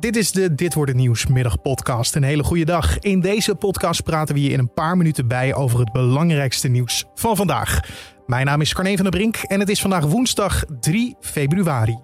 Dit is de Dit wordt het nieuws middagpodcast. Een hele goede dag. In deze podcast praten we je in een paar minuten bij over het belangrijkste nieuws van vandaag. Mijn naam is Carne van der Brink en het is vandaag woensdag 3 februari.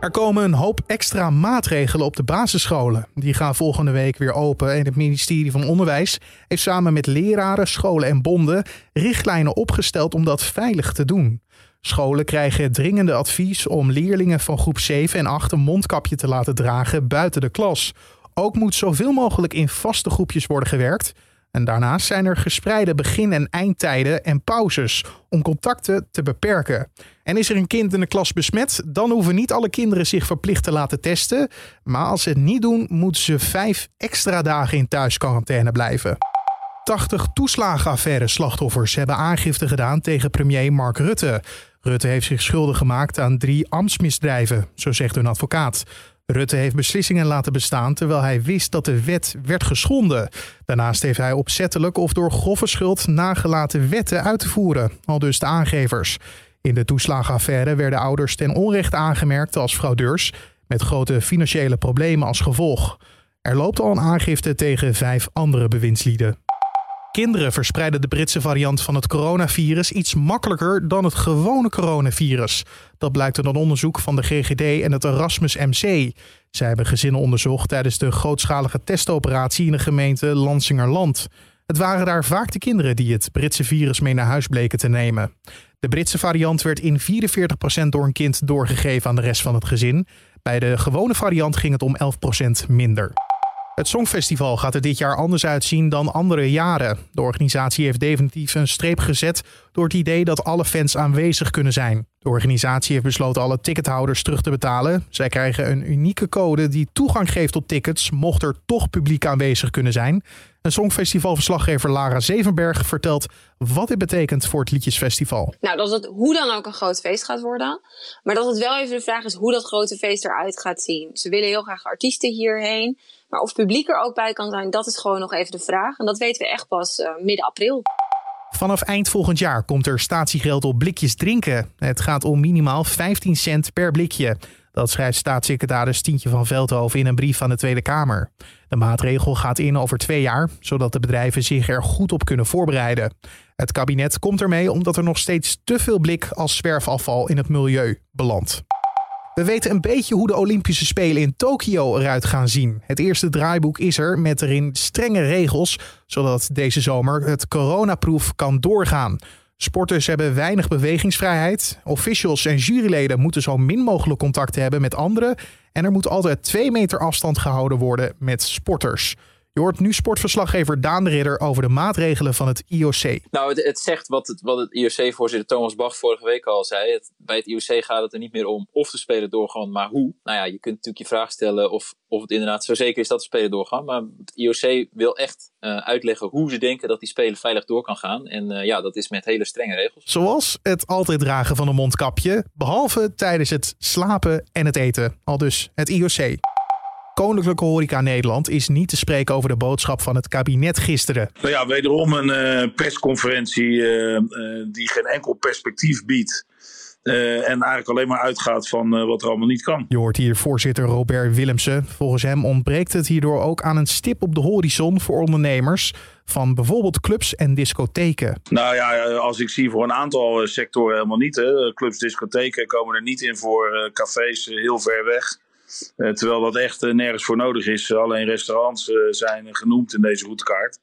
Er komen een hoop extra maatregelen op de basisscholen. Die gaan volgende week weer open en het ministerie van Onderwijs heeft samen met leraren, scholen en bonden richtlijnen opgesteld om dat veilig te doen. Scholen krijgen dringende advies om leerlingen van groep 7 en 8 een mondkapje te laten dragen buiten de klas. Ook moet zoveel mogelijk in vaste groepjes worden gewerkt. En daarnaast zijn er gespreide begin- en eindtijden en pauzes om contacten te beperken. En is er een kind in de klas besmet, dan hoeven niet alle kinderen zich verplicht te laten testen. Maar als ze het niet doen, moeten ze vijf extra dagen in thuisquarantaine blijven. 80 toeslagenaffaire slachtoffers hebben aangifte gedaan tegen premier Mark Rutte. Rutte heeft zich schuldig gemaakt aan drie ambtsmisdrijven, zo zegt hun advocaat. Rutte heeft beslissingen laten bestaan terwijl hij wist dat de wet werd geschonden. Daarnaast heeft hij opzettelijk of door grove schuld nagelaten wetten uit te voeren, al dus de aangevers. In de toeslagenaffaire werden ouders ten onrechte aangemerkt als fraudeurs, met grote financiële problemen als gevolg. Er loopt al een aangifte tegen vijf andere bewindslieden kinderen verspreiden de Britse variant van het coronavirus iets makkelijker dan het gewone coronavirus. Dat blijkt uit een onderzoek van de GGD en het Erasmus MC. Zij hebben gezinnen onderzocht tijdens de grootschalige testoperatie in de gemeente Lansingerland. Het waren daar vaak de kinderen die het Britse virus mee naar huis bleken te nemen. De Britse variant werd in 44% door een kind doorgegeven aan de rest van het gezin. Bij de gewone variant ging het om 11% minder. Het Songfestival gaat er dit jaar anders uitzien dan andere jaren. De organisatie heeft definitief een streep gezet door het idee dat alle fans aanwezig kunnen zijn. De organisatie heeft besloten alle tickethouders terug te betalen. Zij krijgen een unieke code die toegang geeft tot tickets, mocht er toch publiek aanwezig kunnen zijn. Een Songfestivalverslaggever Lara Zevenberg vertelt wat dit betekent voor het Liedjesfestival. Nou, dat het hoe dan ook een groot feest gaat worden. Maar dat het wel even de vraag is hoe dat grote feest eruit gaat zien. Ze willen heel graag artiesten hierheen. Maar of publiek er ook bij kan zijn, dat is gewoon nog even de vraag. En dat weten we echt pas uh, midden april. Vanaf eind volgend jaar komt er statiegeld op blikjes drinken. Het gaat om minimaal 15 cent per blikje. Dat schrijft staatssecretaris Tientje van Veldhoven in een brief aan de Tweede Kamer. De maatregel gaat in over twee jaar, zodat de bedrijven zich er goed op kunnen voorbereiden. Het kabinet komt ermee omdat er nog steeds te veel blik als zwerfafval in het milieu belandt. We weten een beetje hoe de Olympische Spelen in Tokio eruit gaan zien. Het eerste draaiboek is er met erin strenge regels, zodat deze zomer het coronaproef kan doorgaan. Sporters hebben weinig bewegingsvrijheid. Officials en juryleden moeten zo min mogelijk contact hebben met anderen. En er moet altijd twee meter afstand gehouden worden met sporters. Je hoort nu sportverslaggever Daan de Ridder over de maatregelen van het IOC. Nou, het, het zegt wat het, wat het IOC-voorzitter Thomas Bach vorige week al zei. Het, bij het IOC gaat het er niet meer om of de spelen doorgaan, maar hoe. Nou ja, je kunt natuurlijk je vraag stellen of, of het inderdaad zo zeker is dat de spelen doorgaan. Maar het IOC wil echt uh, uitleggen hoe ze denken dat die spelen veilig door kan gaan. En uh, ja, dat is met hele strenge regels. Zoals het altijd dragen van een mondkapje, behalve tijdens het slapen en het eten. Al dus het IOC. Koninklijke Horeca Nederland is niet te spreken over de boodschap van het kabinet gisteren. Nou ja, wederom een uh, persconferentie uh, uh, die geen enkel perspectief biedt. en eigenlijk alleen maar uitgaat van wat er allemaal niet kan. Je hoort hier voorzitter Robert Willemsen. Volgens hem ontbreekt het hierdoor ook aan een stip op de horizon voor ondernemers van bijvoorbeeld clubs en discotheken. Nou ja, als ik zie voor een aantal sectoren helemaal niet. Hè. Clubs, discotheken komen er niet in voor cafés heel ver weg. Uh, terwijl dat echt uh, nergens voor nodig is. Alleen restaurants uh, zijn genoemd in deze routekaart.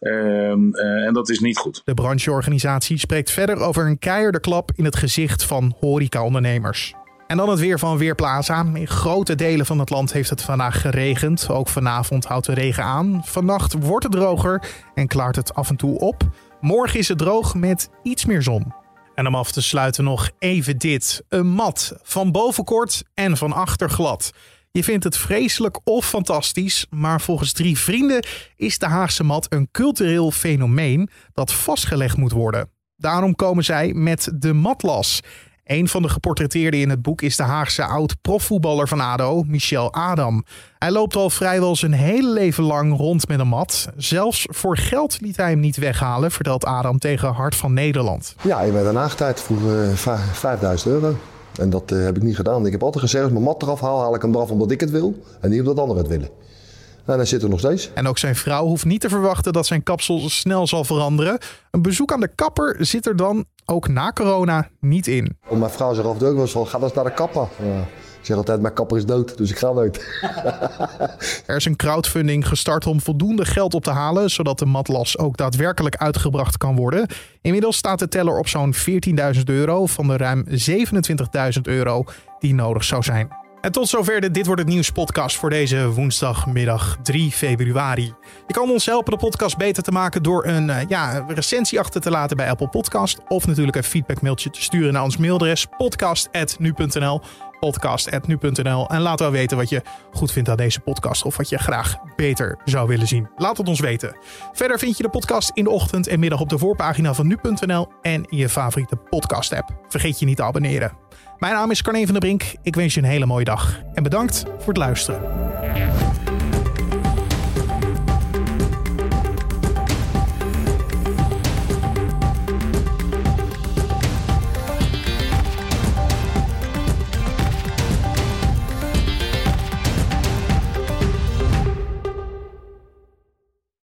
Ehm, en dat is niet goed. De brancheorganisatie spreekt verder over een keiharde klap in het gezicht van horecaondernemers. En dan het weer van Weerplaza. In grote delen van het land heeft het vandaag geregend. Ook vanavond houdt de regen aan. Vannacht wordt het droger en klaart het af en toe op. Morgen is het droog met iets meer zon. En om af te sluiten nog even dit. Een mat. Van boven kort en van achter glad. Je vindt het vreselijk of fantastisch, maar volgens drie vrienden is de Haagse mat een cultureel fenomeen dat vastgelegd moet worden. Daarom komen zij met de matlas. Een van de geportretteerden in het boek is de Haagse oud-profvoetballer van ADO, Michel Adam. Hij loopt al vrijwel zijn hele leven lang rond met een mat. Zelfs voor geld liet hij hem niet weghalen, vertelt Adam tegen Hart van Nederland. Ja, je bent een aangetijd voor uh, 5000 euro. En dat eh, heb ik niet gedaan. Ik heb altijd gezegd, als ik mijn mat eraf haal, haal ik hem eraf omdat ik het wil. En niet omdat anderen het willen. En hij zit er nog steeds. En ook zijn vrouw hoeft niet te verwachten dat zijn kapsel snel zal veranderen. Een bezoek aan de kapper zit er dan ook na corona niet in. Mijn vrouw zegt toe ook wel eens ga eens naar de kapper. Ja. Ik zeg altijd, mijn kapper is dood, dus ik ga nooit. Er is een crowdfunding gestart om voldoende geld op te halen, zodat de matlas ook daadwerkelijk uitgebracht kan worden. Inmiddels staat de teller op zo'n 14.000 euro van de ruim 27.000 euro die nodig zou zijn. En tot zover de Dit Wordt Het Nieuws podcast voor deze woensdagmiddag 3 februari. Je kan ons helpen de podcast beter te maken door een uh, ja, recensie achter te laten bij Apple Podcast. Of natuurlijk een feedbackmailtje te sturen naar ons mailadres podcast.nu.nl podcast.nu.nl en laat wel weten wat je goed vindt aan deze podcast of wat je graag beter zou willen zien. Laat het ons weten. Verder vind je de podcast in de ochtend en middag op de voorpagina van nu.nl en in je favoriete podcast app. Vergeet je niet te abonneren. Mijn naam is Carne van der Brink. Ik wens je een hele mooie dag en bedankt voor het luisteren.